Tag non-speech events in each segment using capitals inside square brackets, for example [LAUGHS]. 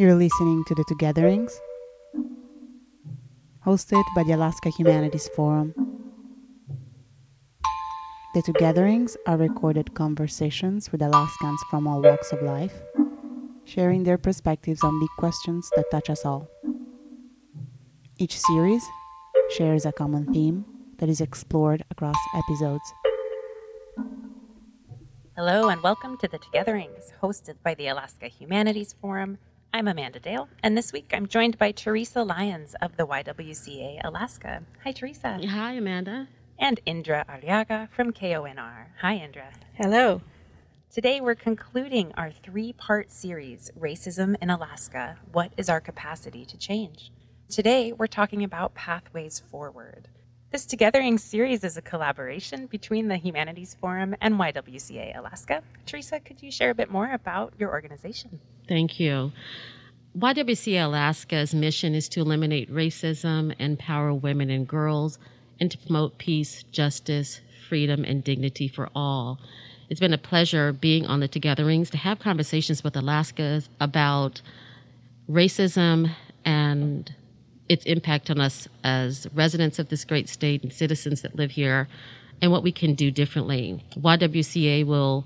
You're listening to the Togetherings, hosted by the Alaska Humanities Forum. The Togetherings are recorded conversations with Alaskans from all walks of life, sharing their perspectives on big questions that touch us all. Each series shares a common theme that is explored across episodes. Hello, and welcome to the Togetherings, hosted by the Alaska Humanities Forum I'm Amanda Dale, and this week I'm joined by Teresa Lyons of the YWCA Alaska. Hi, Teresa. Hi, Amanda. And Indra Arriaga from KONR. Hi, Indra. Hello. Today we're concluding our three part series, Racism in Alaska What is Our Capacity to Change? Today we're talking about pathways forward. This Togethering series is a collaboration between the Humanities Forum and YWCA Alaska. Teresa, could you share a bit more about your organization? Thank you. YWCA Alaska's mission is to eliminate racism, empower women and girls, and to promote peace, justice, freedom, and dignity for all. It's been a pleasure being on the Togetherings to have conversations with Alaskans about racism and its impact on us as residents of this great state and citizens that live here and what we can do differently. YWCA will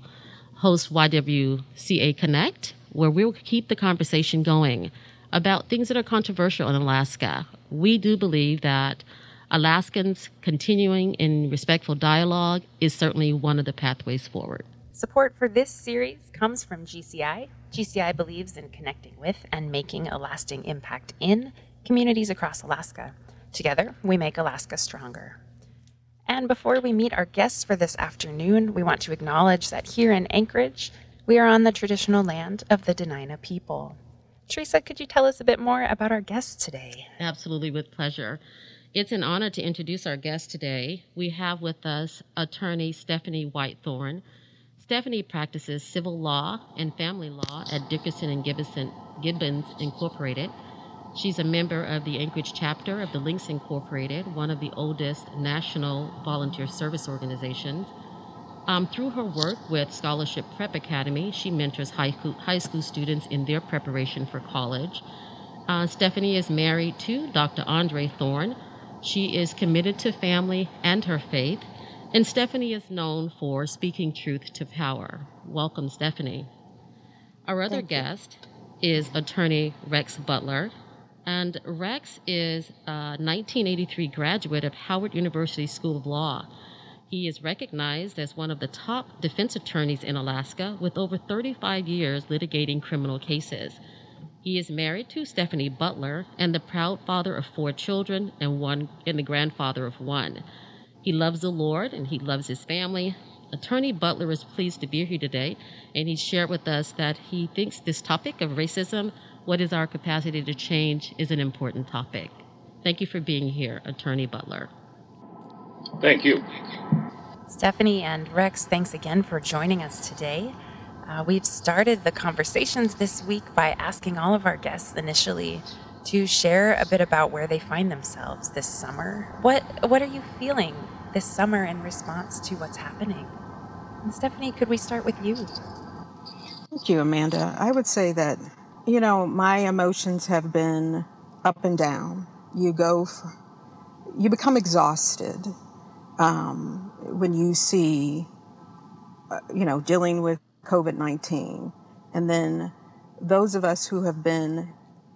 host YWCA Connect, where we will keep the conversation going about things that are controversial in Alaska. We do believe that Alaskans continuing in respectful dialogue is certainly one of the pathways forward. Support for this series comes from GCI. GCI believes in connecting with and making a lasting impact in communities across Alaska. Together, we make Alaska stronger. And before we meet our guests for this afternoon, we want to acknowledge that here in Anchorage, we are on the traditional land of the Dena'ina people. Teresa, could you tell us a bit more about our guests today? Absolutely, with pleasure. It's an honor to introduce our guest today. We have with us attorney Stephanie Whitethorn. Stephanie practices civil law and family law at Dickerson and Gibbons Incorporated She's a member of the Anchorage chapter of the Links Incorporated, one of the oldest national volunteer service organizations. Um, through her work with Scholarship Prep Academy, she mentors high, high school students in their preparation for college. Uh, Stephanie is married to Dr. Andre Thorn. She is committed to family and her faith, and Stephanie is known for speaking truth to power. Welcome, Stephanie. Our other Thank guest you. is attorney Rex Butler. And Rex is a 1983 graduate of Howard University School of Law. He is recognized as one of the top defense attorneys in Alaska with over 35 years litigating criminal cases. He is married to Stephanie Butler and the proud father of four children and one and the grandfather of one. He loves the Lord and he loves his family. Attorney Butler is pleased to be here today, and he shared with us that he thinks this topic of racism what is our capacity to change is an important topic. Thank you for being here, Attorney Butler. Thank you. Stephanie and Rex, thanks again for joining us today. Uh, we've started the conversations this week by asking all of our guests initially to share a bit about where they find themselves this summer. What what are you feeling this summer in response to what's happening? And Stephanie, could we start with you? Thank you, Amanda. I would say that you know, my emotions have been up and down. You go, you become exhausted um, when you see, uh, you know, dealing with COVID 19. And then those of us who have been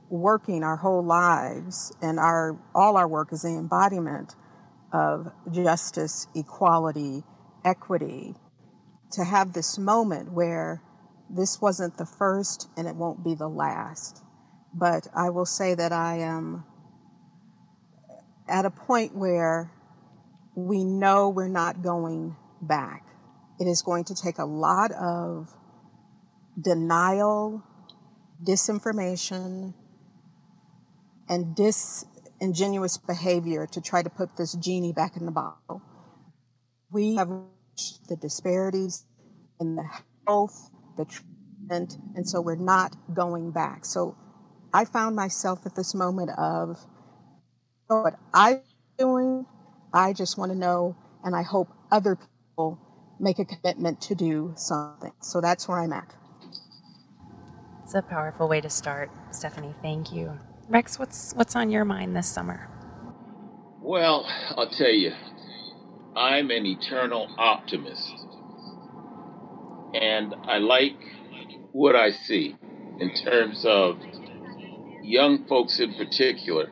working our whole lives and our all our work is the embodiment of justice, equality, equity, to have this moment where this wasn't the first and it won't be the last. But I will say that I am at a point where we know we're not going back. It is going to take a lot of denial, disinformation, and disingenuous behavior to try to put this genie back in the bottle. We have the disparities in the health the treatment, and so we're not going back. So I found myself at this moment of what I'm doing. I just want to know, and I hope other people make a commitment to do something. So that's where I'm at. It's a powerful way to start, Stephanie. Thank you. Rex, what's what's on your mind this summer? Well, I'll tell you, I'm an eternal optimist. And I like what I see in terms of young folks in particular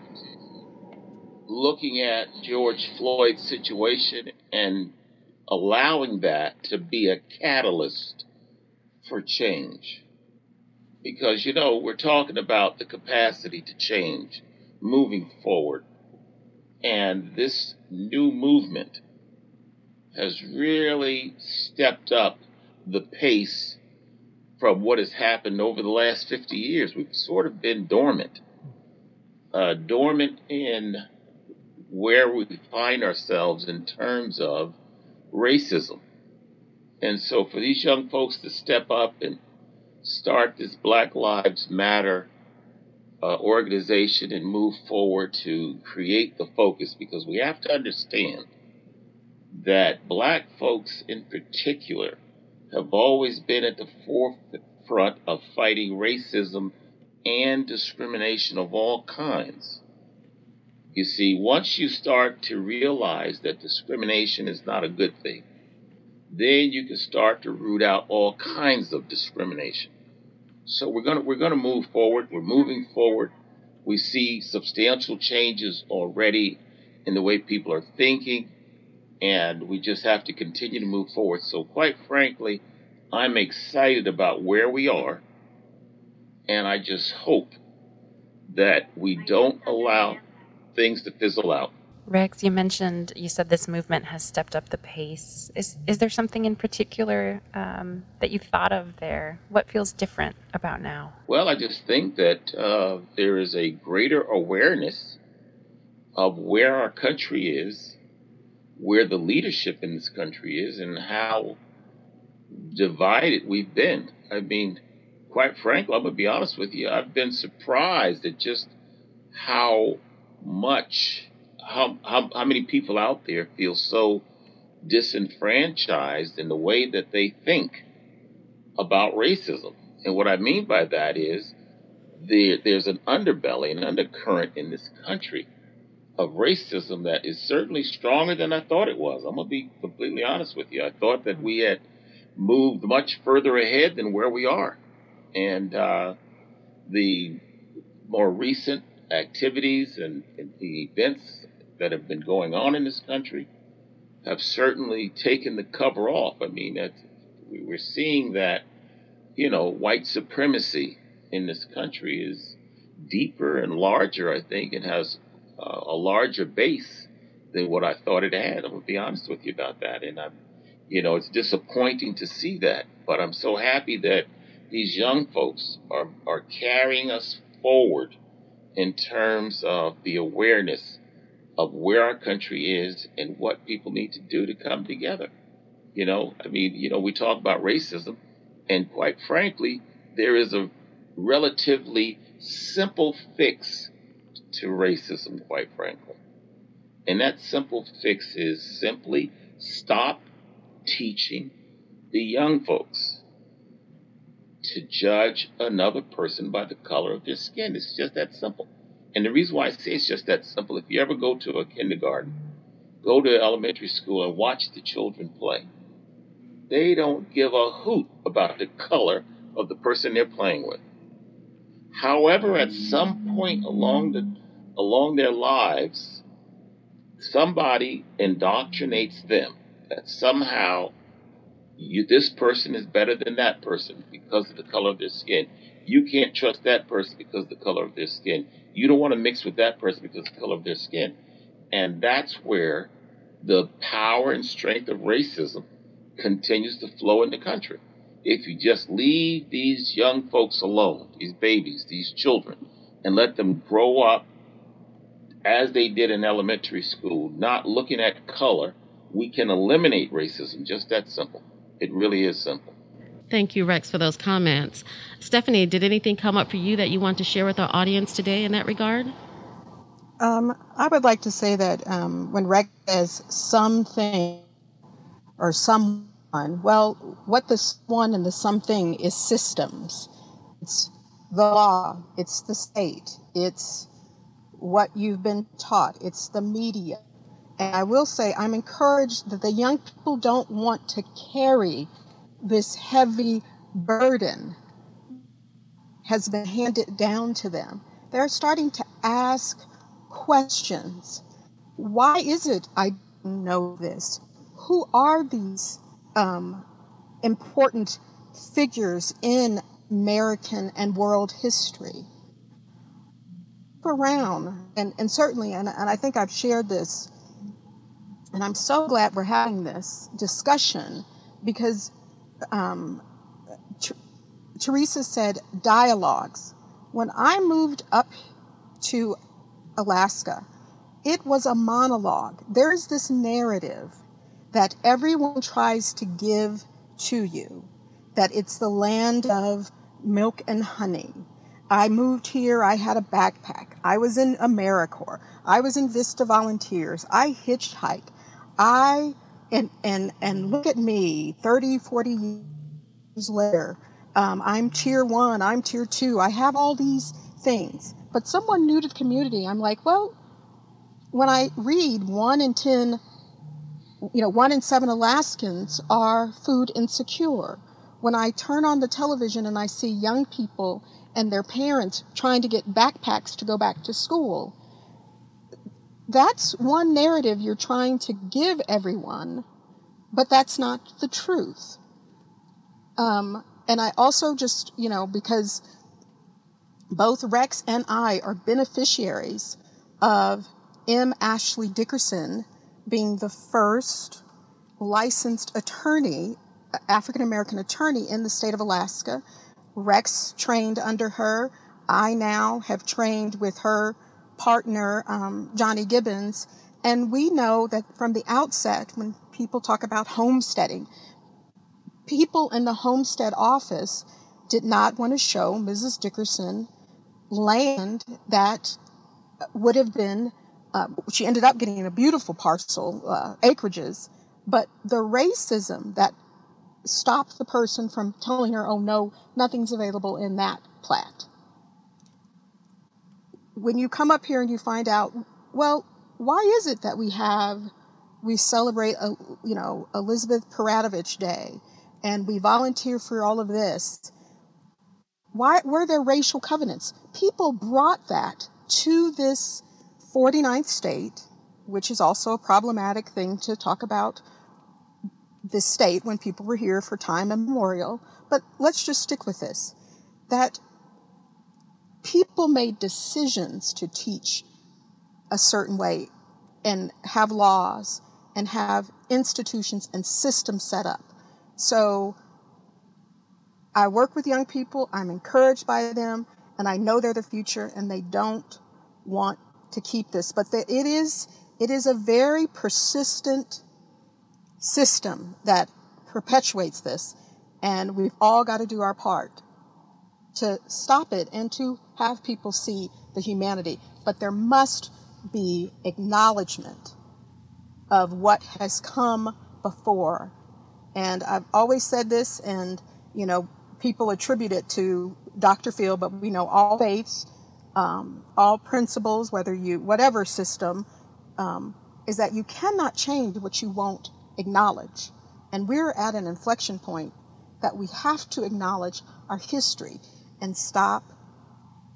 looking at George Floyd's situation and allowing that to be a catalyst for change. Because, you know, we're talking about the capacity to change moving forward. And this new movement has really stepped up the pace from what has happened over the last 50 years. We've sort of been dormant, uh, dormant in where we find ourselves in terms of racism. And so for these young folks to step up and start this Black Lives Matter uh, organization and move forward to create the focus, because we have to understand that black folks in particular have always been at the forefront of fighting racism and discrimination of all kinds. You see, once you start to realize that discrimination is not a good thing, then you can start to root out all kinds of discrimination. So we're gonna we're gonna move forward. We're moving forward. We see substantial changes already in the way people are thinking, and we just have to continue to move forward. So quite frankly, I'm excited about where we are, and I just hope that we don't allow things to fizzle out. Rex, you mentioned you said this movement has stepped up the pace. Is is there something in particular um, that you thought of there? What feels different about now? Well, I just think that uh, there is a greater awareness of where our country is, where the leadership in this country is, and how divided we've been. I mean, quite frankly, I'm gonna be honest with you. I've been surprised at just how much how, how how many people out there feel so disenfranchised in the way that they think about racism. And what I mean by that is there, there's an underbelly, an undercurrent in this country of racism that is certainly stronger than I thought it was. I'm going to be completely honest with you. I thought that we had moved much further ahead than where we are. And uh, the more recent activities and, and the events that have been going on in this country have certainly taken the cover off. I mean, we're seeing that, you know, white supremacy in this country is deeper and larger, I think, and has uh, a larger base than what I thought it had. I'm to be honest with you about that. And I'm, you know, it's disappointing to see that, but I'm so happy that these young folks are, are carrying us forward in terms of the awareness of where our country is and what people need to do to come together. You know, I mean, you know, we talk about racism, and quite frankly, there is a relatively simple fix to racism, quite frankly. And that simple fix is simply stop teaching the young folks to judge another person by the color of their skin. It's just that simple. And the reason why I say it's just that simple, if you ever go to a kindergarten, go to elementary school and watch the children play, they don't give a hoot about the color of the person they're playing with. However, at some point along the along their lives, somebody indoctrinates them that somehow you, this person is better than that person because of the color of their skin. You can't trust that person because of the color of their skin. You don't want to mix with that person because of the color of their skin. And that's where the power and strength of racism continues to flow in the country. If you just leave these young folks alone, these babies, these children, and let them grow up as they did in elementary school, not looking at color, we can eliminate racism. Just that simple. It really is simple. Thank you, Rex, for those comments. Stephanie, did anything come up for you that you want to share with our audience today in that regard? Um, I would like to say that um, when Rex says something or someone, well, what the one and the something is systems. It's the law, it's the state, it's what you've been taught, it's the media. And I will say, I'm encouraged that the young people don't want to carry this heavy burden has been handed down to them. They're starting to ask questions. Why is it I know this? Who are these um, important figures in American and world history? Around, and, and certainly, and, and I think I've shared this, and I'm so glad we're having this discussion because um, Teresa said dialogues. When I moved up to Alaska, it was a monologue. There is this narrative that everyone tries to give to you, that it's the land of milk and honey. I moved here, I had a backpack. I was in AmeriCorps. I was in Vista Volunteers. I hitchhiked. I, and, and, and look at me, 30, 40 years later. Um, I'm tier one, I'm tier two. I have all these things. But someone new to the community, I'm like, well, when I read one in 10, you know, one in seven Alaskans are food insecure. When I turn on the television and I see young people and their parents trying to get backpacks to go back to school, that's one narrative you're trying to give everyone, but that's not the truth. Um, and I also just, you know, because both Rex and I are beneficiaries of M. Ashley Dickerson being the first licensed attorney, African American attorney in the state of Alaska. Rex trained under her. I now have trained with her partner, um, Johnny Gibbons. And we know that from the outset, when people talk about homesteading, people in the homestead office did not want to show Mrs. Dickerson land that would have been, uh, she ended up getting a beautiful parcel, uh, acreages, but the racism that stopped the person from telling her, oh no, nothing's available in that plat. When you come up here and you find out, well, why is it that we have, we celebrate, a, you know, Elizabeth Peratrovich Day, and we volunteer for all of this. Why were there racial covenants? People brought that to this 49th state, which is also a problematic thing to talk about this state when people were here for time immemorial. But let's just stick with this that people made decisions to teach a certain way and have laws and have institutions and systems set up. So I work with young people, I'm encouraged by them, and I know they're the future and they don't want to keep this. But the, it is it is a very persistent system that perpetuates this, and we've all got to do our part to stop it and to have people see the humanity. But there must be acknowledgement of what has come before and I've always said this, and you know, people attribute it to Dr. Phil, but we know all faiths, um, all principles, whether you whatever system, um, is that you cannot change what you won't acknowledge. And we're at an inflection point that we have to acknowledge our history and stop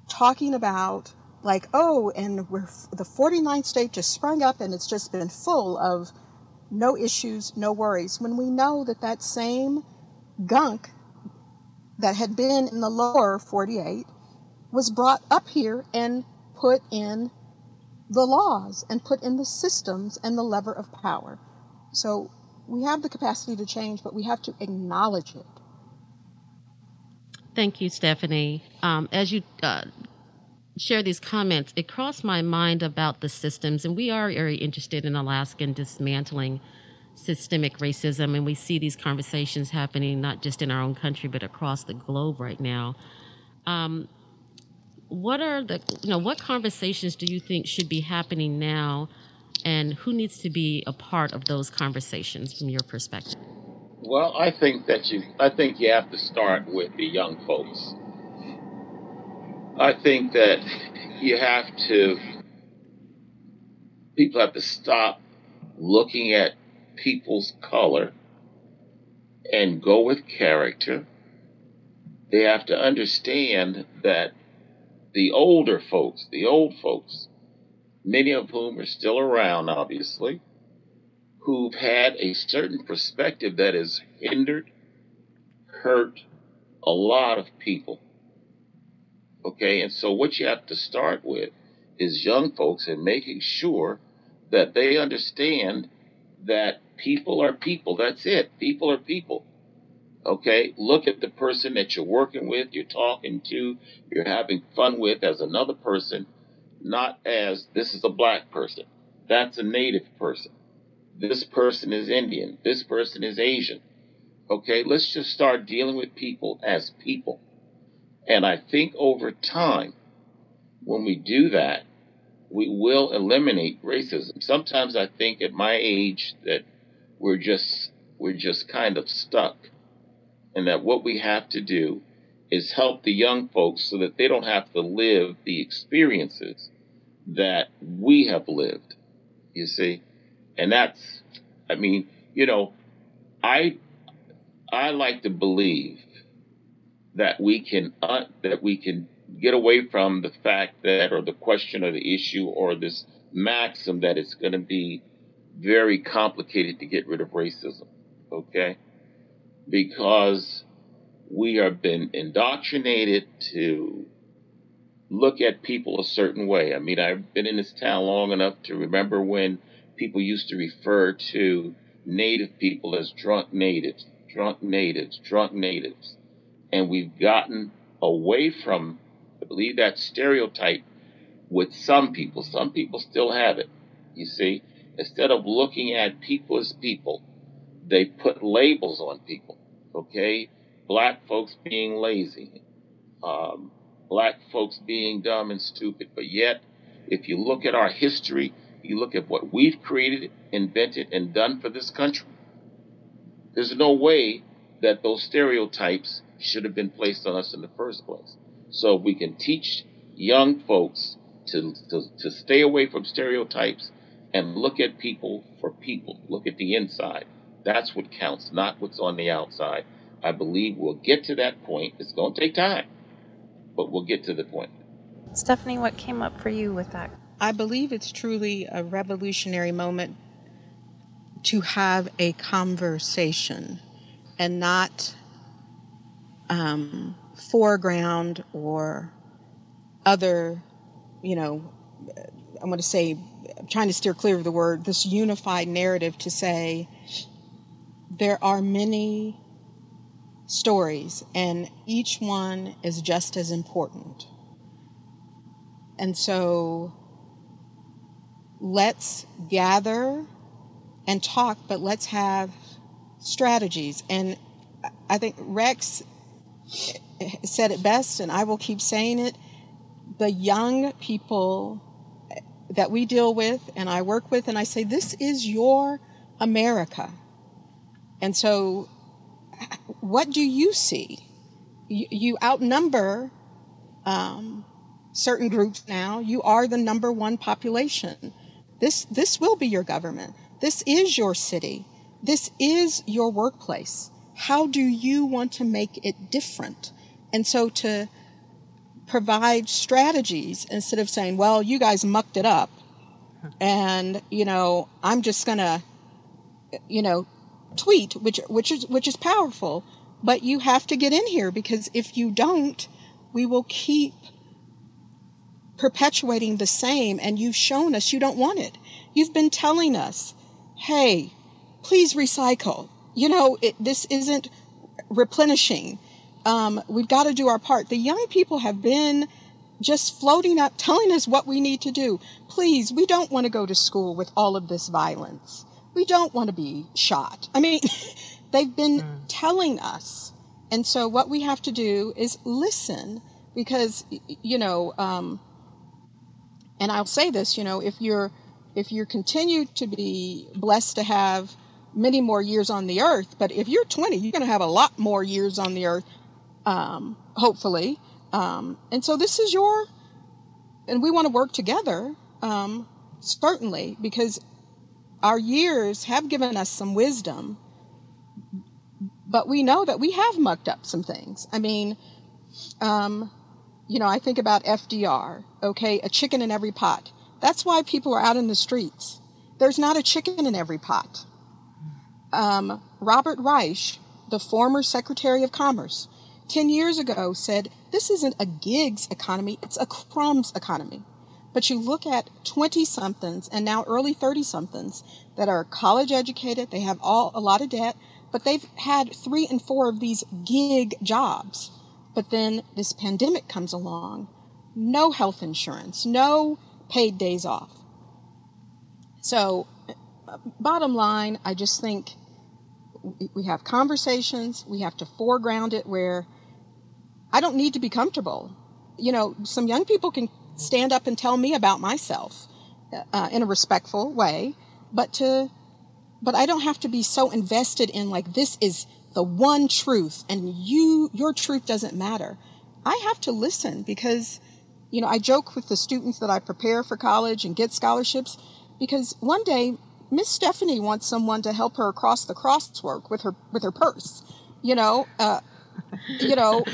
talking about like, oh, and we're the 49th state just sprung up and it's just been full of no issues, no worries, when we know that that same gunk that had been in the lower 48 was brought up here and put in the laws and put in the systems and the lever of power. So we have the capacity to change, but we have to acknowledge it. Thank you, Stephanie. Um, as you uh, share these comments, it crossed my mind about the systems, and we are very interested in Alaskan dismantling systemic racism, and we see these conversations happening not just in our own country but across the globe right now. Um, what are the you know what conversations do you think should be happening now, and who needs to be a part of those conversations from your perspective? Well, I think that you I think you have to start with the young folks I think that you have to, people have to stop looking at people's color and go with character. They have to understand that the older folks, the old folks, many of whom are still around, obviously, who've had a certain perspective that has hindered, hurt a lot of people. Okay, and so what you have to start with is young folks and making sure that they understand that people are people. That's it. People are people. Okay, look at the person that you're working with, you're talking to, you're having fun with as another person, not as this is a black person, that's a native person, this person is Indian, this person is Asian. Okay, let's just start dealing with people as people. And I think over time, when we do that, we will eliminate racism. Sometimes I think at my age that we're just we're just kind of stuck and that what we have to do is help the young folks so that they don't have to live the experiences that we have lived you see? And that's i mean you know i i like to believe that we can uh, that we can get away from the fact that or the question or the issue or this maxim that it's going to be very complicated to get rid of racism okay because we have been indoctrinated to look at people a certain way. I mean, I've been in this town long enough to remember when people used to refer to native people as drunk natives, drunk natives, drunk natives. And we've gotten away from, I believe, that stereotype with some people. Some people still have it, you see. Instead of looking at people as people, they put labels on people. Okay, black folks being lazy, um, black folks being dumb and stupid. But yet, if you look at our history, you look at what we've created, invented, and done for this country. There's no way that those stereotypes should have been placed on us in the first place. So we can teach young folks to, to, to stay away from stereotypes and look at people for people, look at the inside. That's what counts, not what's on the outside. I believe we'll get to that point. It's going to take time, but we'll get to the point. Stephanie, what came up for you with that? I believe it's truly a revolutionary moment to have a conversation and not um, foreground or other, you know, I'm going to say, I'm trying to steer clear of the word, this unified narrative to say, there are many stories, and each one is just as important. And so let's gather and talk, but let's have strategies. And I think Rex said it best, and I will keep saying it. The young people that we deal with and I work with, and I say, This is your America. And so, what do you see? You, you outnumber um, certain groups now. You are the number one population. This, this will be your government. This is your city. This is your workplace. How do you want to make it different? And so to provide strategies instead of saying, well, you guys mucked it up and, you know, I'm just going to, you know, tweet, which which is which is powerful, but you have to get in here because if you don't, we will keep perpetuating the same and you've shown us you don't want it. You've been telling us, "Hey, please recycle." You know, it, this isn't replenishing. Um, we've got to do our part. The young people have been just floating up, telling us what we need to do. Please, we don't want to go to school with all of this violence we don't want to be shot. I mean, [LAUGHS] they've been mm. telling us. And so what we have to do is listen because, you know, um, and I'll say this, you know, if you're, if you're continue to be blessed to have many more years on the earth, but if you're 20, you're going to have a lot more years on the earth, um, hopefully. Um, and so this is your, and we want to work together, um, certainly, because our years have given us some wisdom, but we know that we have mucked up some things. I mean, um, you know, I think about FDR, okay, a chicken in every pot. That's why people are out in the streets. There's not a chicken in every pot. Um, Robert Reich, the former Secretary of Commerce, 10 years ago said, This isn't a gigs economy, it's a crumbs economy. But you look at 20 somethings and now early 30 somethings that are college educated, they have all a lot of debt, but they've had three and four of these gig jobs. But then this pandemic comes along, no health insurance, no paid days off. So, uh, bottom line, I just think we have conversations, we have to foreground it where I don't need to be comfortable. You know, some young people can stand up and tell me about myself uh, in a respectful way, but to but I don't have to be so invested in like this is the one truth and you your truth doesn't matter. I have to listen because you know, I joke with the students that I prepare for college and get scholarships because one day Miss Stephanie wants someone to help her across the crosswork with her with her purse. You know, uh, you know,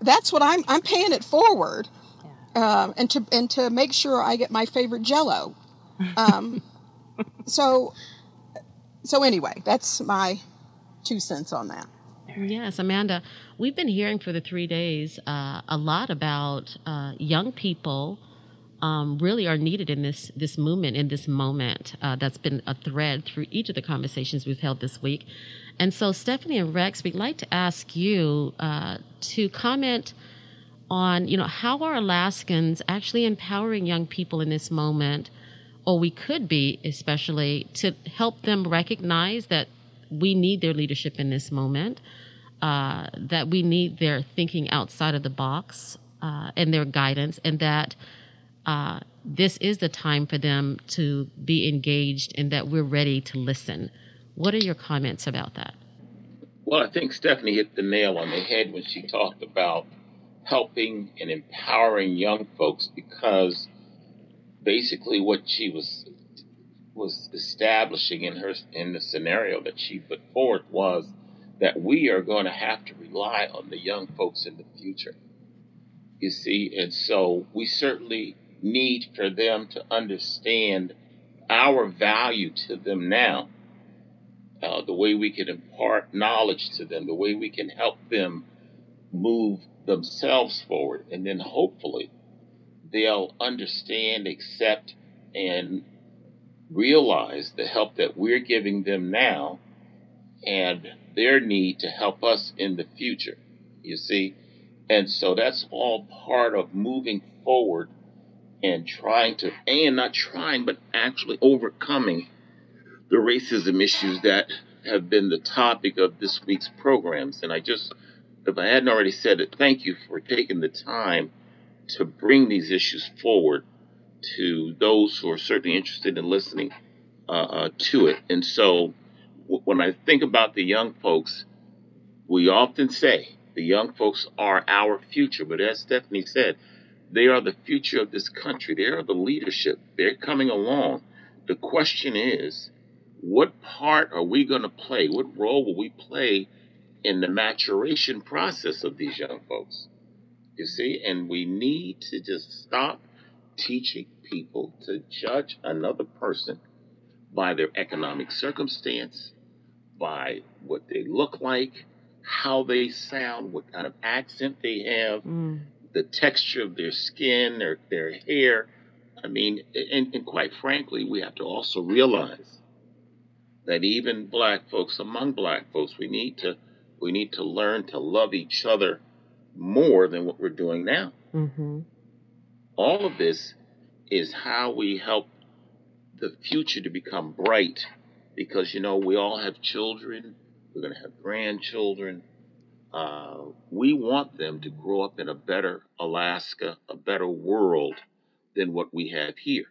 that's what I'm I'm paying it forward, um, and to and to make sure I get my favorite Jello. Um, [LAUGHS] so so anyway, that's my two cents on that. Yes, Amanda, we've been hearing for the three days uh, a lot about uh, young people um, really are needed in this this movement in this moment. Uh, that's been a thread through each of the conversations we've held this week. And so, Stephanie and Rex, we'd like to ask you uh, to comment on, you know, how are Alaskans actually empowering young people in this moment, or we could be, especially to help them recognize that we need their leadership in this moment, uh, that we need their thinking outside of the box uh, and their guidance, and that uh, this is the time for them to be engaged and that we're ready to listen. What are your comments about that? Well, I think Stephanie hit the nail on the head when she talked about helping and empowering young folks because basically what she was was establishing in her in the scenario that she put forth was that we are going to have to rely on the young folks in the future. You see, and so we certainly need for them to understand our value to them now, uh, the way we can impart knowledge to them, the way we can help them move themselves forward, and then hopefully they'll understand, accept, and realize the help that we're giving them now and their need to help us in the future. You see? And so that's all part of moving forward and trying to, and not trying, but actually overcoming the racism issues that have been the topic of this week's programs. And I just, if I hadn't already said it, thank you for taking the time to bring these issues forward to those who are certainly interested in listening uh, uh, to it. And so w- when I think about the young folks, we often say the young folks are our future. But as Stephanie said, they are the future of this country. They are the leadership. They're coming along. The question is, what part are we going to play? What role will we play in the maturation process of these young folks? You see, and we need to just stop teaching people to judge another person by their economic circumstance, by what they look like, how they sound, what kind of accent they have, mm the texture of their skin, their their hair. I mean, and, and quite frankly, we have to also realize that even black folks, among black folks, we need to we need to learn to love each other more than what we're doing now. Mm-hmm. All of this is how we help the future to become bright because you know we all have children we're going to have grandchildren uh, we want them to grow up in a better Alaska, a better world than what we have here.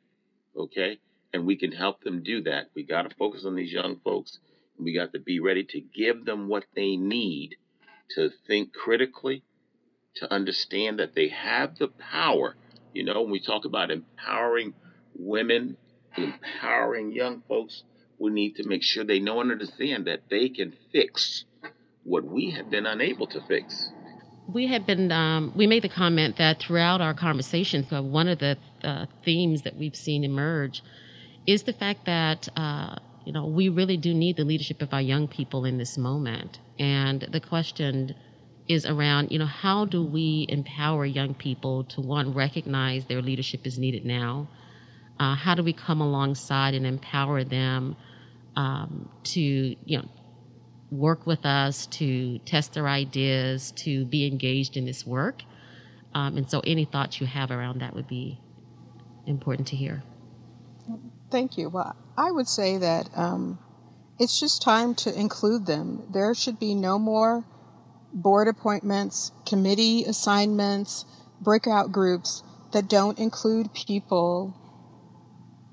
Okay? And we can help them do that. We got to focus on these young folks. We got to be ready to give them what they need to think critically, to understand that they have the power. You know, when we talk about empowering women, empowering young folks, we need to make sure they know and understand that they can fix what we have been unable to fix. We have been, um, we made the comment that throughout our conversations, uh, one of the uh, themes that we've seen emerge is the fact that, uh, you know, we really do need the leadership of our young people in this moment. And the question is around, you know, how do we empower young people to one, recognize their leadership is needed now? Uh, how do we come alongside and empower them um, to, you know, work with us, to test their ideas, to be engaged in this work? Um, and so, any thoughts you have around that would be important to hear. Thank you. Well, I would say that um, it's just time to include them. There should be no more board appointments, committee assignments, breakout groups that don't include people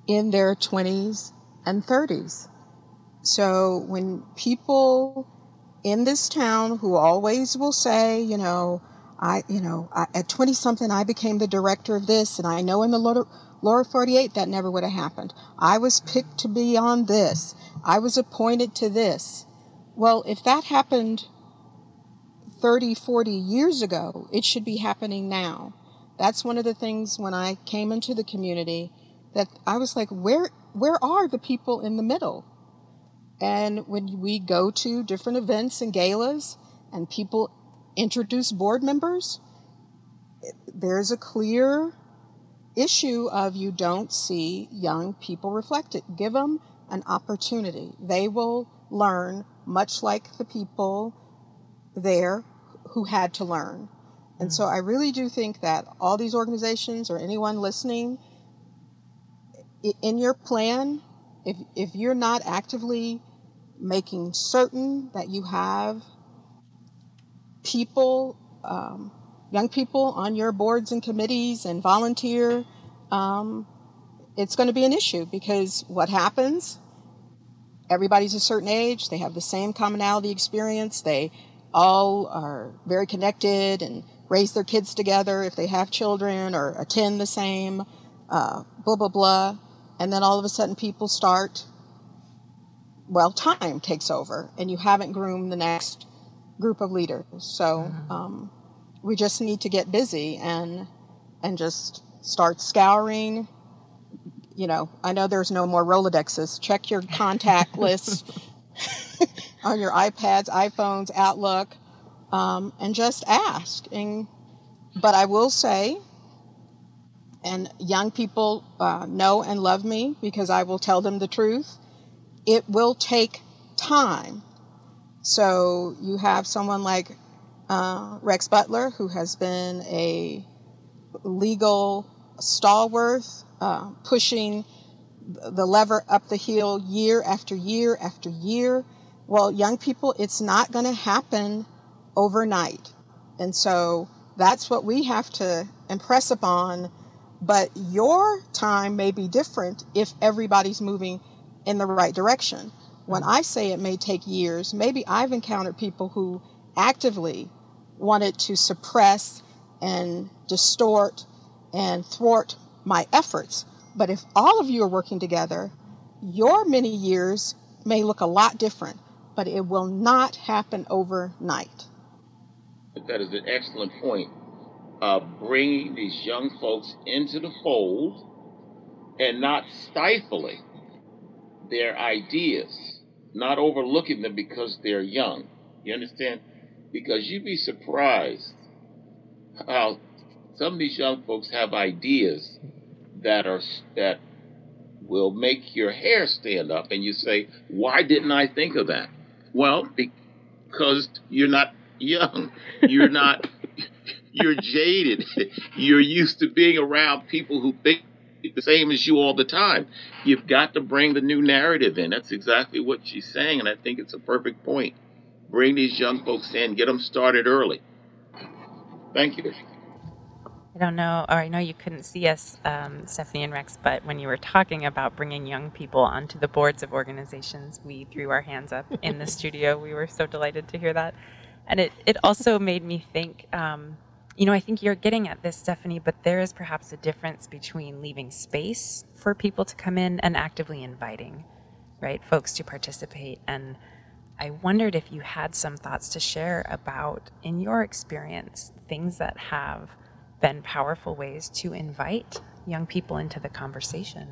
in their 20s and 30s. So when people in this town who always will say, you know, I, you know, I, at 20 something, I became the director of this, and I know in the lower 48 that never would have happened. I was picked to be on this, I was appointed to this. Well, if that happened 30, 40 years ago. It should be happening now. That's one of the things when I came into the community that I was like, where, where are the people in the middle? And when we go to different events and galas and people introduce board members, there's a clear issue of you don't see young people reflected. Give them an opportunity. They will learn much like the people there who had to learn. And so I really do think that all these organizations or anyone listening, in your plan, if, if you're not actively making certain that you have people, um, young people on your boards and committees and volunteer, um, it's going to be an issue because what happens? Everybody's a certain age, they have the same commonality experience, they all are very connected and raise their kids together if they have children or attend the same, uh, blah, blah, blah. And then all of a sudden people start, well, time takes over and you haven't groomed the next group of leaders. So mm-hmm. um, we just need to get busy and, and just start scouring. You know, I know there's no more Rolodexes. Check your contact [LAUGHS] list [LAUGHS] on your iPads, iPhones, Outlook, um, and just ask. And, but I will say, and young people uh, know and love me because I will tell them the truth, it will take time. So you have someone like uh, Rex Butler, who has been a legal stalwart, uh, pushing the lever up the hill year after year after year. Well, young people, it's not going to happen overnight. And so that's what we have to impress upon. But your time may be different if everybody's moving in the right direction. When I say it may take years, maybe I've encountered people who actively wanted to suppress and distort and thwart my efforts. But if all of you are working together, your many years may look a lot different but it will not happen overnight. That is an excellent point. Uh, bringing these young folks into the fold and not stifling their ideas, not overlooking them because they're young. You understand? Because you'd be surprised how some of these young folks have ideas that are that will make your hair stand up and you say, "Why didn't I think of that?" Well, because you're not young. You're not, [LAUGHS] you're jaded. [LAUGHS] You're used to being around people who think the same as you all the time. You've got to bring the new narrative in. That's exactly what she's saying, and I think it's a perfect point. Bring these young folks in, get them started early. Thank you. I don't know, or I know you couldn't see us, um, Stephanie and Rex, but when you were talking about bringing young people onto the boards of organizations, we threw our hands up in the [LAUGHS] studio. We were so delighted to hear that. And it, it also made me think um, You know, I think you're getting at this, Stephanie, but there is perhaps a difference between leaving space for people to come in and actively inviting, right, folks to participate. And I wondered if you had some thoughts to share about, in your experience, things that have been powerful ways to invite young people into the conversation.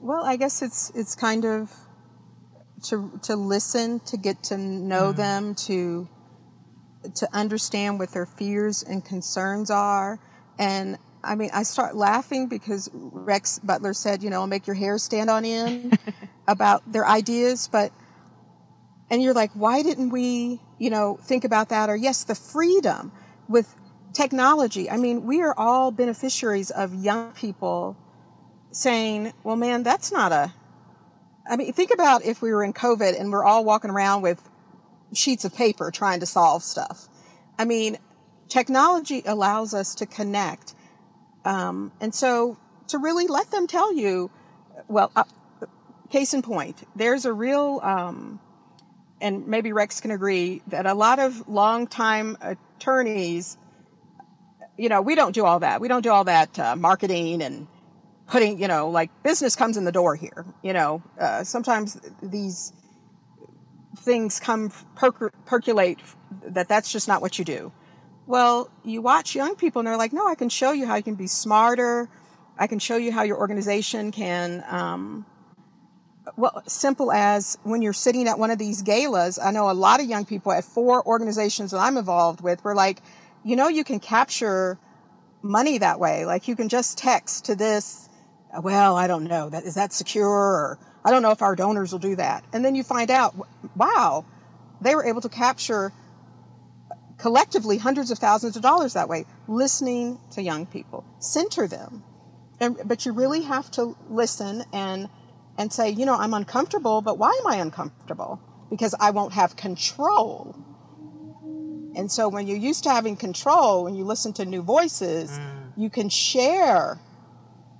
Well, I guess it's it's kind of to to listen, to get to know mm. them, to to understand what their fears and concerns are. And I mean, I start laughing because Rex Butler said, you know, make your hair stand on end [LAUGHS] about their ideas, but and you're like, why didn't we, you know, think about that? Or yes, the freedom with technology. I mean, we are all beneficiaries of young people saying, well, man, that's not a. I mean, think about if we were in COVID and we're all walking around with sheets of paper trying to solve stuff. I mean, technology allows us to connect. Um, and so to really let them tell you, well, uh, case in point, there's a real, um, and maybe Rex can agree, that a lot of longtime attorneys, you know, we don't do all that. We don't do all that uh, marketing and putting, you know, like business comes in the door here. You know, uh, sometimes these things come perc- percolate that that's just not what you do. Well, you watch young people and they're like, no, I can show you how you can be smarter. I can show you how your organization can, um, well, simple as when you're sitting at one of these galas, I know a lot of young people at four organizations that I'm involved with were like, you know, you can capture money that way. Like you can just text to this, well, I don't know, that is that secure or I don't know if our donors will do that. And then you find out, wow, they were able to capture collectively hundreds of thousands of dollars that way, listening to young people, center them. And, but you really have to listen and and say, you know, I'm uncomfortable, but why am I uncomfortable? Because I won't have control. And so when you're used to having control, when you listen to new voices, mm. you can share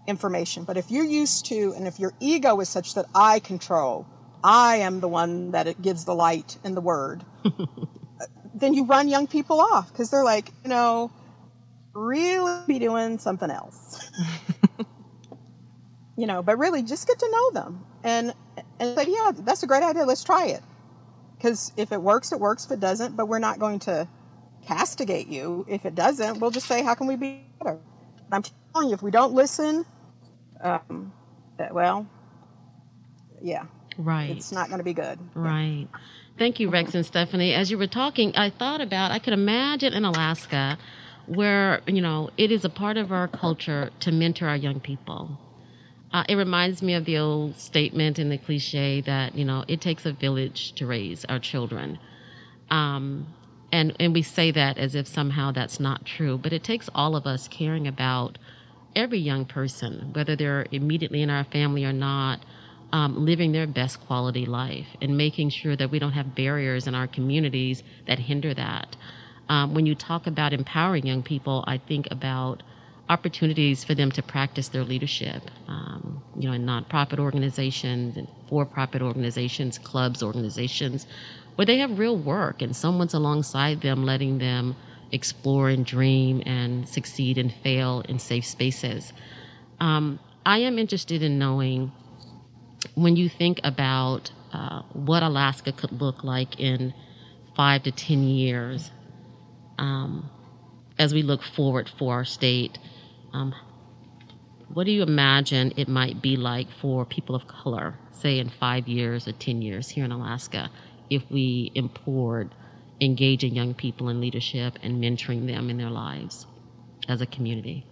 information. But if you're used to, and if your ego is such that I control, I am the one that it gives the light and the word, [LAUGHS] then you run young people off because they're like, you know, really be doing something else. [LAUGHS] you know, but really just get to know them and and say, yeah, that's a great idea. Let's try it. Because if it works, it works. If it doesn't, but we're not going to castigate you. If it doesn't, we'll just say, how can we be better? I'm telling you, if we don't listen, um, well, yeah, right, it's not going to be good. Right. Yeah. Thank you, Rex and Stephanie. As you were talking, I thought about I could imagine in Alaska where you know it is a part of our culture to mentor our young people. Uh, it reminds me of the old statement and the cliche that you know it takes a village to raise our children. Um, and and we say that as if somehow that's not true but it takes all of us caring about every young person whether they're immediately in our family or not um, living their best quality life and making sure that we don't have barriers in our communities that hinder that um, when you talk about empowering young people i think about opportunities for them to practice their leadership um, you know in nonprofit organizations and for-profit organizations clubs organizations where they have real work and someone's alongside them letting them explore and dream and succeed and fail in safe spaces. Um, I am interested in knowing when you think about uh, what Alaska could look like in five to 10 years um, as we look forward for our state. Um, what do you imagine it might be like for people of color, say in five years or 10 years here in Alaska? if we import engaging young people in leadership and mentoring them in their lives as a community?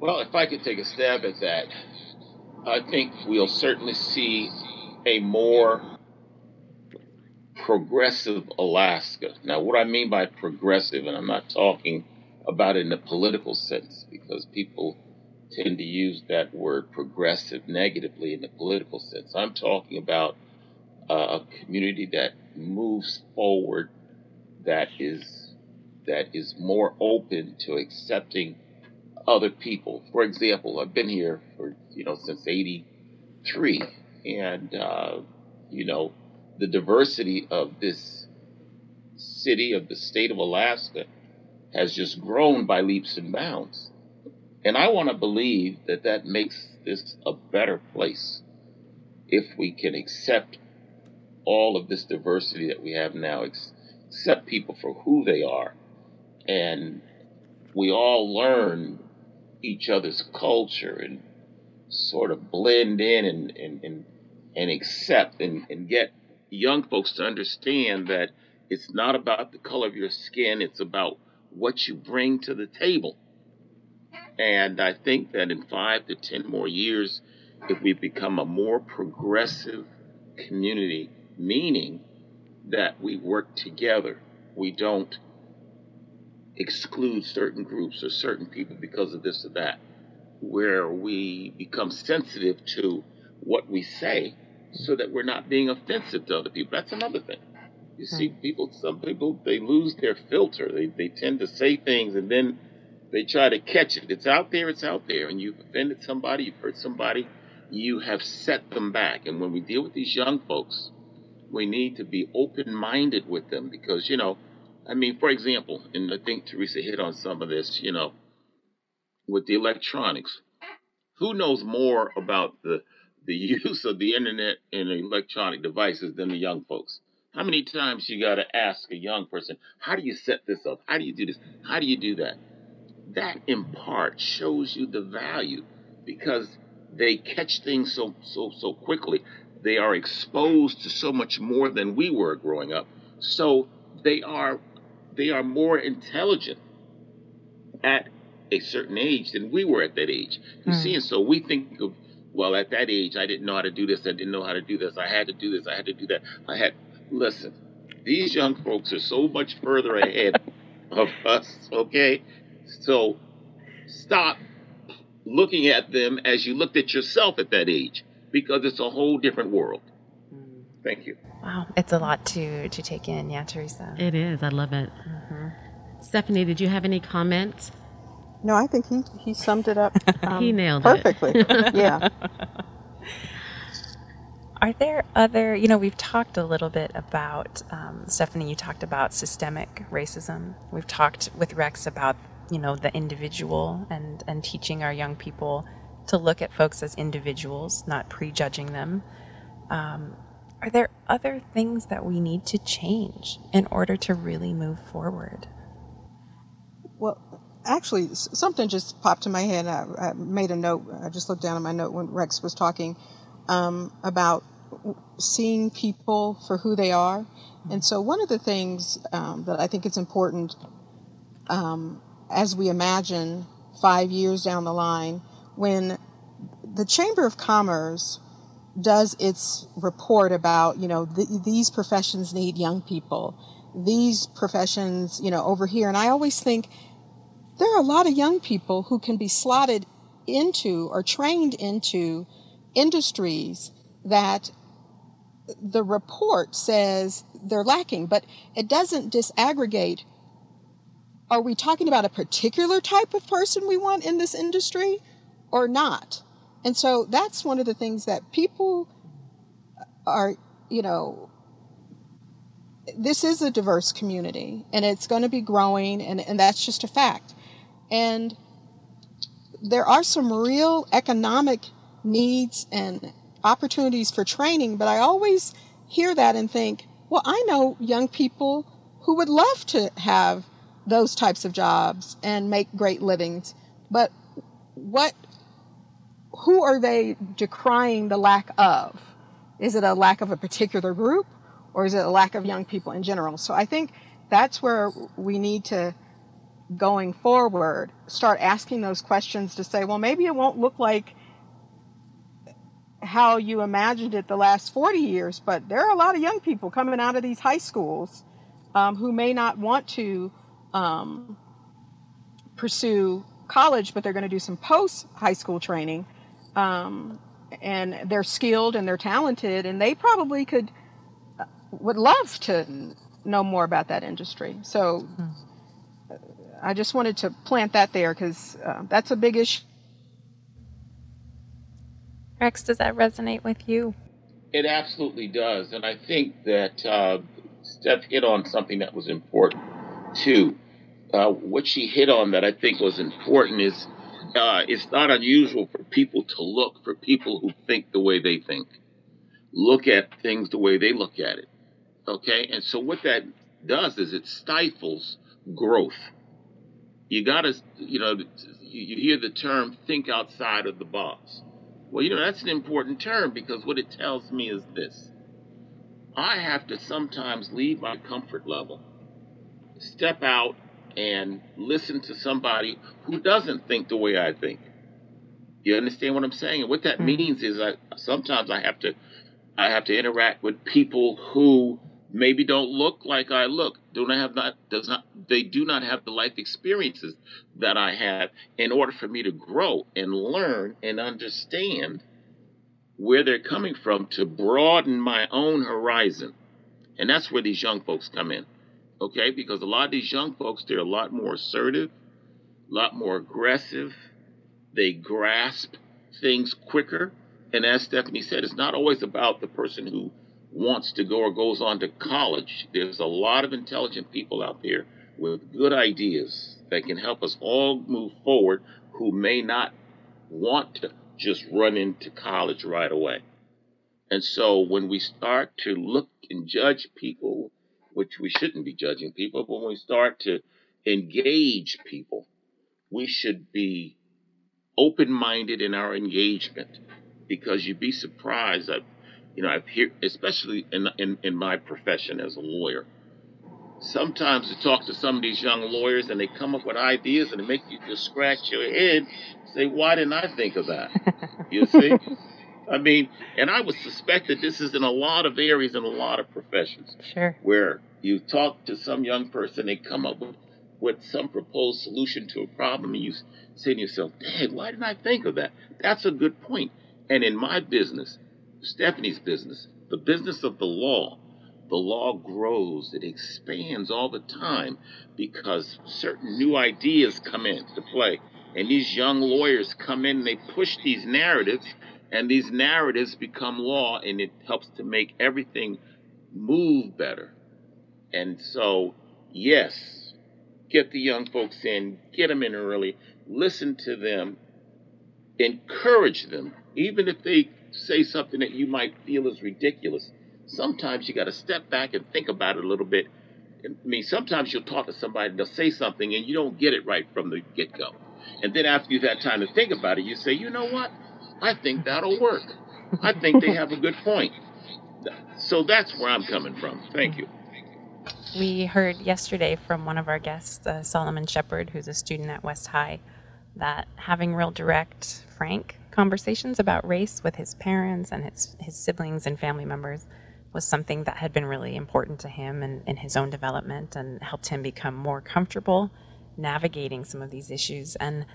Well, if I could take a stab at that, I think we'll certainly see a more progressive Alaska. Now, what I mean by progressive, and I'm not talking about in a political sense because people tend to use that word progressive negatively in the political sense. I'm talking about uh, a community that moves forward, that is that is more open to accepting other people. For example, I've been here for you know since '83, and uh, you know the diversity of this city of the state of Alaska has just grown by leaps and bounds. And I want to believe that that makes this a better place if we can accept all of this diversity that we have now, accept people for who they are, and we all learn each other's culture and sort of blend in and, and, and, and accept and, and get young folks to understand that it's not about the color of your skin, it's about what you bring to the table. And I think that in five to 10 more years, if we become a more progressive community, meaning that we work together, we don't exclude certain groups or certain people because of this or that, where we become sensitive to what we say so that we're not being offensive to other people. That's another thing. You see, people, some people, they lose their filter. They, they tend to say things and then they try to catch it. It's out there, it's out there. And you've offended somebody, you've hurt somebody, you have set them back. And when we deal with these young folks, we need to be open minded with them because, you know, I mean, for example, and I think Teresa hit on some of this, you know, with the electronics. Who knows more about the the [LAUGHS] use of the internet and electronic devices than the young folks? How many times you got to ask a young person, how do you set this up? How do you do this? How do you do that? That in part shows you the value because they catch things so so so quickly. They are exposed to so much more than we were growing up. So they are they are more intelligent at a certain age than we were at that age. You mm. see, and so we think of, well, at that age, I didn't know how to do this. I didn't know how to do this. I had to do this. I had to do that. I had, listen, these young folks are so much further ahead [LAUGHS] of us, okay? So stop looking at them as you looked at yourself at that age because it's a whole different world. Hmm. Thank you. Wow, it's a lot to to take in, yeah, Teresa. It is. I love it. Mm-hmm. Stephanie, did you have any comments? No, I think he he summed it up. [LAUGHS] Um, he nailed perfectly. it perfectly. [LAUGHS] yeah. Are there other, you know, we've talked a little bit about, um, Stephanie, you talked about systemic racism. We've talked with Rex about, you know, the individual and, and teaching our young people to look at folks as individuals, not prejudging them. Um, are there other things that we need to change in order to really move forward? Well, actually, something just popped in my head. I, I, made a note. I just looked down at my note when Rex was talking um, about seeing people for who they are. And so, one of the things um, that I think is important um, as we imagine five years down the line, when the Chamber of Commerce does its report about, you know, the, these professions need young people, these professions, you know, over here. And I always think there are a lot of young people who can be slotted into or trained into industries that the report says they're lacking, but it doesn't disaggregate. Are we talking about a particular type of person we want in this industry or not? And so that's one of the things that people are, you know, this is a diverse community and it's going to be growing, and, and that's just a fact. And there are some real economic needs and opportunities for training, but I always hear that and think, well, I know young people who would love to have those types of jobs and make great livings, but what who are they decrying the lack of? Is it a lack of a particular group or is it a lack of young people in general? So I think that's where we need to, going forward, start asking those questions to say, well, maybe it won't look like how you imagined it the last 40 years, but there are a lot of young people coming out of these high schools um, who may not want to um, pursue college, but they're going to do some post high school training um, and they're skilled and they're talented, and they probably could uh, would love to know more about that industry. So hmm. I just wanted to plant that there because uh, that's a big issue. Rex, does that resonate with you? It absolutely does, and I think that uh, Steph hit on something that was important too. uh, what she hit on that I think was important is uh, it's not unusual for people to look for people who think the way they think, look at things the way they look at it. Okay, and so what that does is it stifles growth. You got to, you know, you hear the term think outside of the box. Well, you know, that's an important term because what it tells me is this I have to sometimes leave my comfort level, step out and listen to somebody who doesn't think the way I think. You understand what I'm saying? And what that mm-hmm. means is I sometimes I have to I have to interact with people who maybe don't look like I look, do not have not does not they do not have the life experiences that I have in order for me to grow and learn and understand where they're coming from to broaden my own horizon. And that's where these young folks come in. Okay? Because a lot of these young folks, they're a lot more assertive, a lot more aggressive. They grasp things quicker. And as Stephanie said, it's not always about the person who wants to go or goes on to college. There's a lot of intelligent people out there with good ideas that can help us all move forward who may not want to just run into college right away. And so when we start to look and judge people, which we shouldn't be judging people, but when we start to engage people, we should be open minded in our engagement because you'd be surprised. I've you know, I've heard, especially in, in, in my profession as a lawyer, sometimes you talk to some of these young lawyers and they come up with ideas and they make you just scratch your head, say, why didn't I think of that? [LAUGHS] You see? I mean, and I would suspect that this is in a lot of areas in a lot of professions. Sure. Where you talk to some young person, they come up with, with some proposed solution to a problem, and you say to yourself, dang, why didn't I think of that? That's a good point. And in my business, Stephanie's business, the business of the law, the law grows, it expands all the time because certain new ideas come into play. And these young lawyers come in and they push these narratives, and these narratives become law, and it helps to make everything move better. And so, yes, get the young folks in, get them in early, listen to them, encourage them, even if they say something that you might feel is ridiculous, sometimes you got to step back and think about it a little bit. I mean, sometimes you'll talk to somebody, they'll say something, and you don't get it right from the get go. And then after you've had time to think about it, you say, you know what? I think that'll work. I think they have a good point. So that's where I'm coming from. Thank you. We heard yesterday from one of our guests, uh, Solomon Shepard, who's a student at West High, that having real direct, frank conversations about race with his parents and his, his siblings and family members was something that had been really important to him and in his own development and helped him become more comfortable navigating some of these issues. And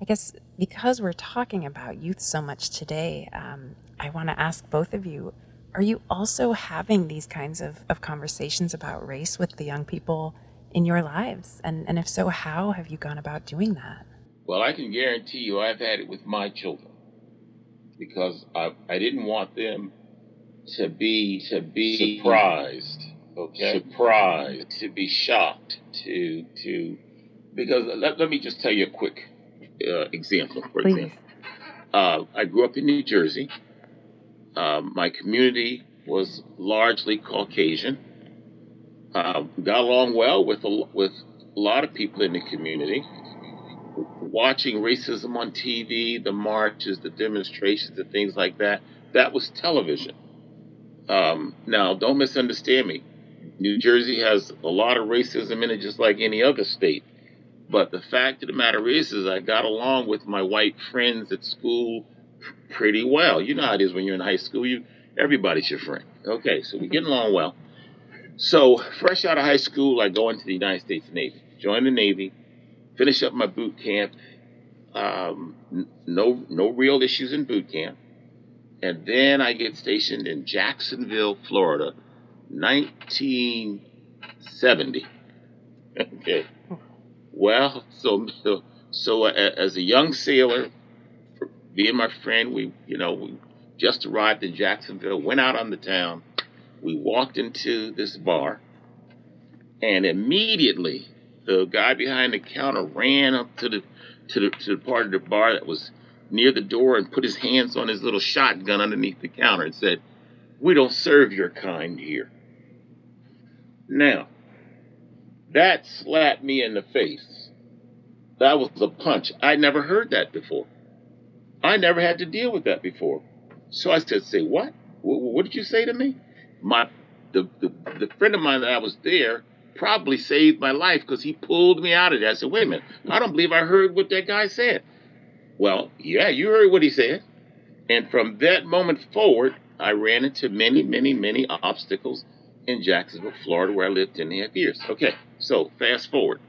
I guess because we're talking about youth so much today, um, I want to ask both of you are you also having these kinds of, of conversations about race with the young people in your lives? And, and if so, how have you gone about doing that? Well, I can guarantee you I've had it with my children because I, I didn't want them to be to be surprised, okay, surprised, to be shocked, to to because let, let me just tell you a quick uh, example. For Please. example, uh, I grew up in New Jersey. Um, my community was largely Caucasian. Uh, got along well with a, with a lot of people in the community watching racism on TV, the marches, the demonstrations, and things like that, that was television. Um, now, don't misunderstand me. New Jersey has a lot of racism in it, just like any other state. But the fact of the matter is, is I got along with my white friends at school pretty well. You know how it is when you're in high school. You everybody's your friend. Okay, so we're getting along well. So fresh out of high school, I go into the United States Navy, join the Navy, finish up my boot camp. Um, no, no real issues in boot camp. And then I get stationed in Jacksonville, Florida, 1970. [LAUGHS] okay. Well, so so as a young sailor, me and my friend, we you know we just arrived in Jacksonville, went out on the town. We walked into this bar, and immediately the guy behind the counter ran up to the to the to the part of the bar that was near the door and put his hands on his little shotgun underneath the counter and said, "We don't serve your kind here." Now, that slapped me in the face. That was a punch. I never heard that before. I never had to deal with that before. So I said, "Say what? What, what did you say to me?" My the, the the friend of mine that I was there probably saved my life because he pulled me out of that. I said, wait a minute, I don't believe I heard what that guy said. Well, yeah, you heard what he said. And from that moment forward, I ran into many, many, many obstacles in Jacksonville, Florida, where I lived 10 and a half years. Okay, so fast forward.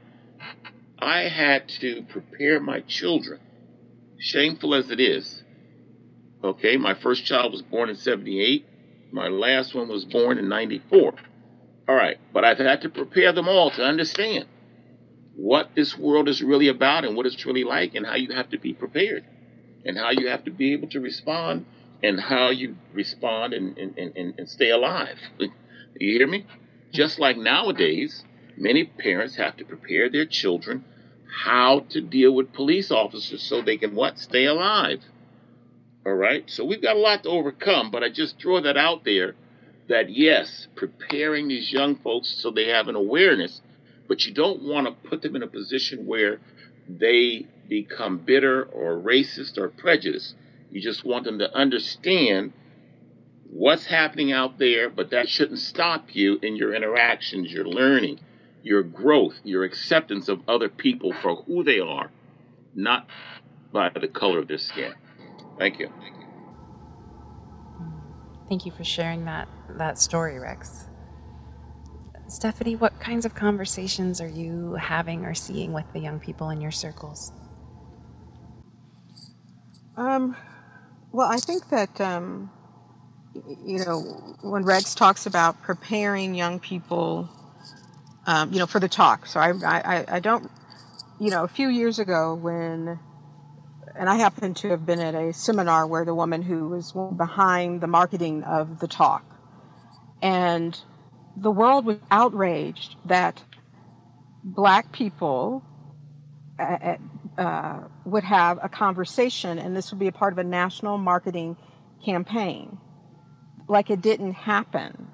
I had to prepare my children, shameful as it is. Okay, my first child was born in 78. My last one was born in 94. All right, but I've had to prepare them all to understand what this world is really about and what it's really like and how you have to be prepared and how you have to be able to respond and how you respond and, and, and, and stay alive. [LAUGHS] You hear me? Just like nowadays, many parents have to prepare their children how to deal with police officers so they can what? Stay alive. All right? So we've got a lot to overcome, but I just throw that out there that yes, preparing these young folks so they have an awareness, but you don't want to put them in a position where they become bitter or racist or prejudiced. You just want them to understand what's happening out there, but that shouldn't stop you in your interactions, your learning, your growth, your acceptance of other people for who they are, not by the color of their skin. Thank you. Thank you for sharing that that story, Rex. Stephanie, what kinds of conversations are you having or seeing with the young people in your circles? Um, well, I think that, um, you know, when Rex talks about preparing young people, um, you know, for the talk. So I, I, I don't, you know, a few years ago when, and I happened to have been at a seminar where the woman who was behind the marketing of the talk and the world was outraged that black people uh, uh, would have a conversation and this would be a part of a national marketing campaign. Like it didn't happen.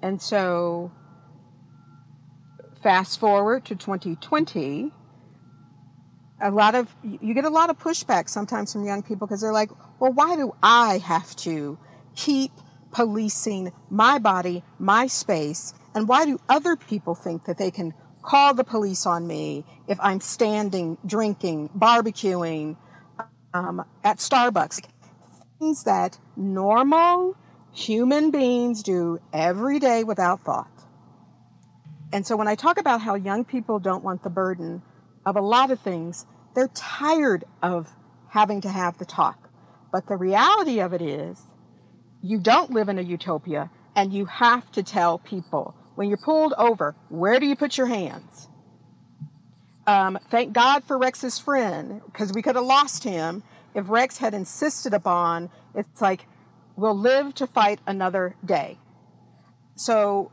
And so, fast forward to 2020, a lot of you get a lot of pushback sometimes from young people because they're like, well, why do I have to keep policing my body, my space? And why do other people think that they can call the police on me if I'm standing, drinking, barbecuing um, at Starbucks? Things that normal human beings do every day without thought. And so when I talk about how young people don't want the burden of a lot of things, they're tired of having to have the talk. But the reality of it is, you don't live in a utopia and you have to tell people when you're pulled over, where do you put your hands? Um, thank God for Rex's friend because we could have lost him if Rex had insisted upon it's like, we'll live to fight another day. So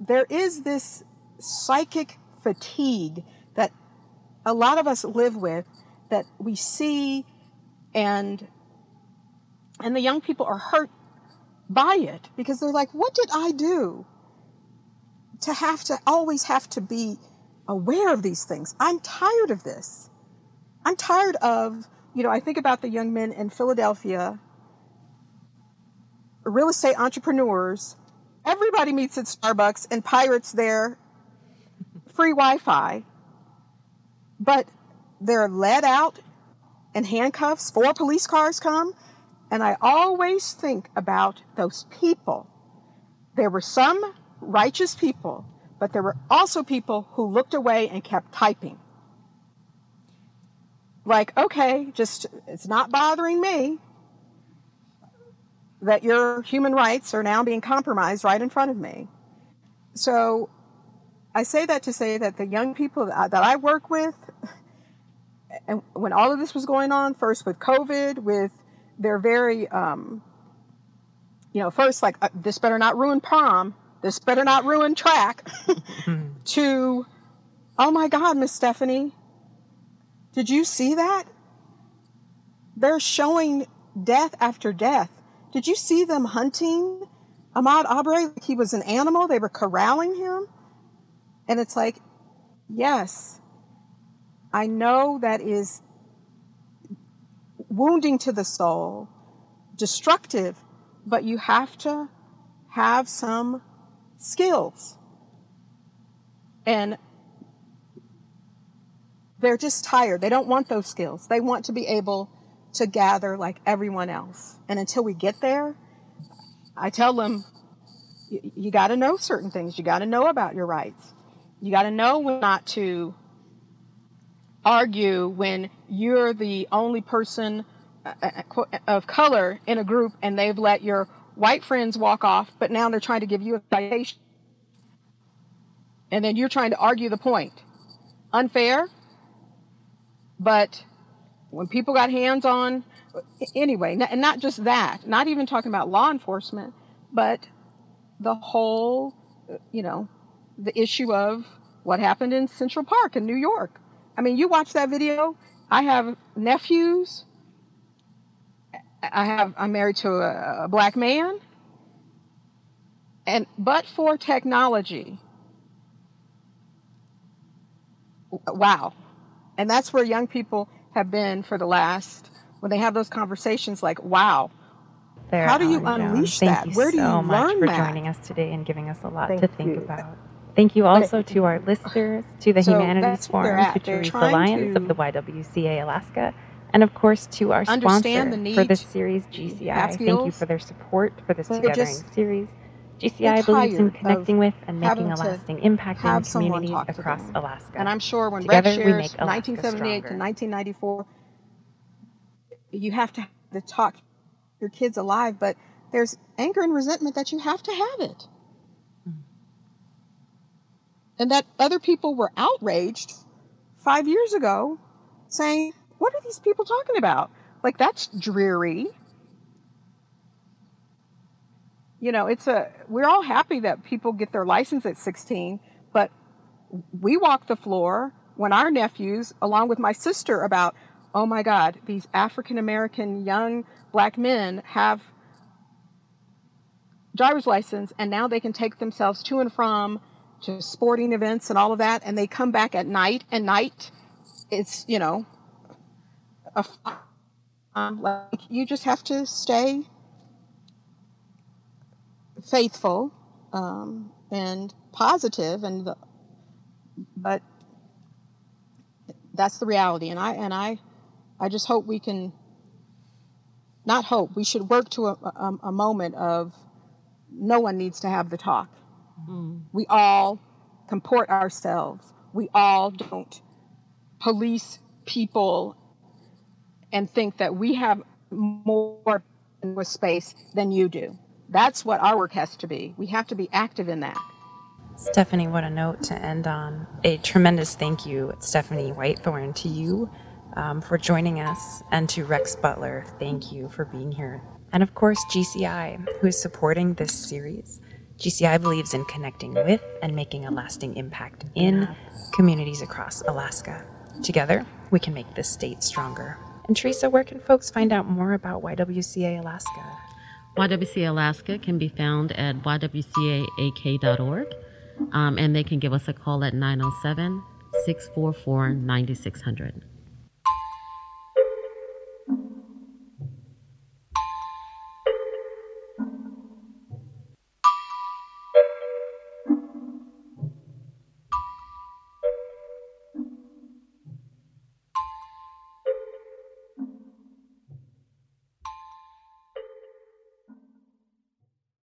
there is this psychic fatigue that a lot of us live with that we see and and the young people are hurt by it because they're like, what did I do to have to always have to be aware of these things? I'm tired of this. I'm tired of, you know, I think about the young men in Philadelphia, real estate entrepreneurs. Everybody meets at Starbucks and pirates their free Wi Fi, but they're led out in handcuffs. Four police cars come and I always think about those people. There were some righteous people, but there were also people who looked away and kept typing. Like, okay, just, it's not bothering me that your human rights are now being compromised right in front of me. So I say that to say that the young people that I work with, and when all of this was going on, first with COVID, with they're very, um, you know, first like uh, this better not ruin prom, this better not ruin track, [LAUGHS] to Oh my God, Miss Stephanie, did you see that? They're showing death after death. Did you see them hunting Ahmaud like he was an animal? They were corralling him. And it's like, yes, I know that is wounding to the soul, destructive, but you have to have some skills. And they're just tired. They don't want those skills. They want to be able to gather like everyone else. And until we get there, I tell them, you, you got to know certain things. You got to know about your rights. You got to know when not to argue when you're the only person uh, uh, of color in a group and they've let your white friends walk off, but now they're trying to give you a citation. And then you're trying to argue the point. Unfair, but when people got hands on, anyway, and not just that, not even talking about law enforcement, but the whole, you know, the issue of what happened in Central Park in New York. I mean, you watch that video. I have nephews. I have. I'm married to a, a black man. And but for technology, wow. And that's where young people have been for the last when they have those conversations like, wow, there, how do you Ellen Jones. unleash Thank that? you Where do so you much learn for that? joining us today and giving us a lot Thank to think you. about. Thank you also to our listeners, to the So Humanities that's where they're Forum, to Teresa Lyons of the YWCA Alaska, and of course to our sponsor for this series, GCI. Thank you for their support for this Togethering series. GCI believes in connecting with and making a lasting impact in communities across. Alaska. And I'm sure when Together we shares make Alaska 1978 to 1994, you have to, to talk your kids alive, but there's anger and resentment that you have to have it. And that other people were outraged five years ago saying, What are these people talking about? Like, that's dreary. You know, it's a, we're all happy that people get their license at 16, but we walk the floor when our nephews, along with my sister, about, oh my God, these African American young black men have driver's license and now they can take themselves to and from to sporting events and all of that and they come back at night and night it's you know a, um, like you just have to stay faithful um, and positive and the, but that's the reality and i and i i just hope we can not hope we should work to a, a, a moment of no one needs to have the talk Mm. we all comport ourselves we all don't police people and think that we have more with space than you do that's what our work has to be we have to be active in that Stephanie, what a note to end on. A tremendous thank you, Stephanie Whitethorn, to you um, for joining us, and to Rex Butler, thank you for being here. And of course, GCI, who is supporting this series. GCI believes in connecting with and making a lasting impact in communities across Alaska. Together, we can make this state stronger. And Teresa, where can folks find out more about YWCA Alaska? YWCA Alaska can be found at ywcaak.org, um, and they can give us a call at 907 644 9600.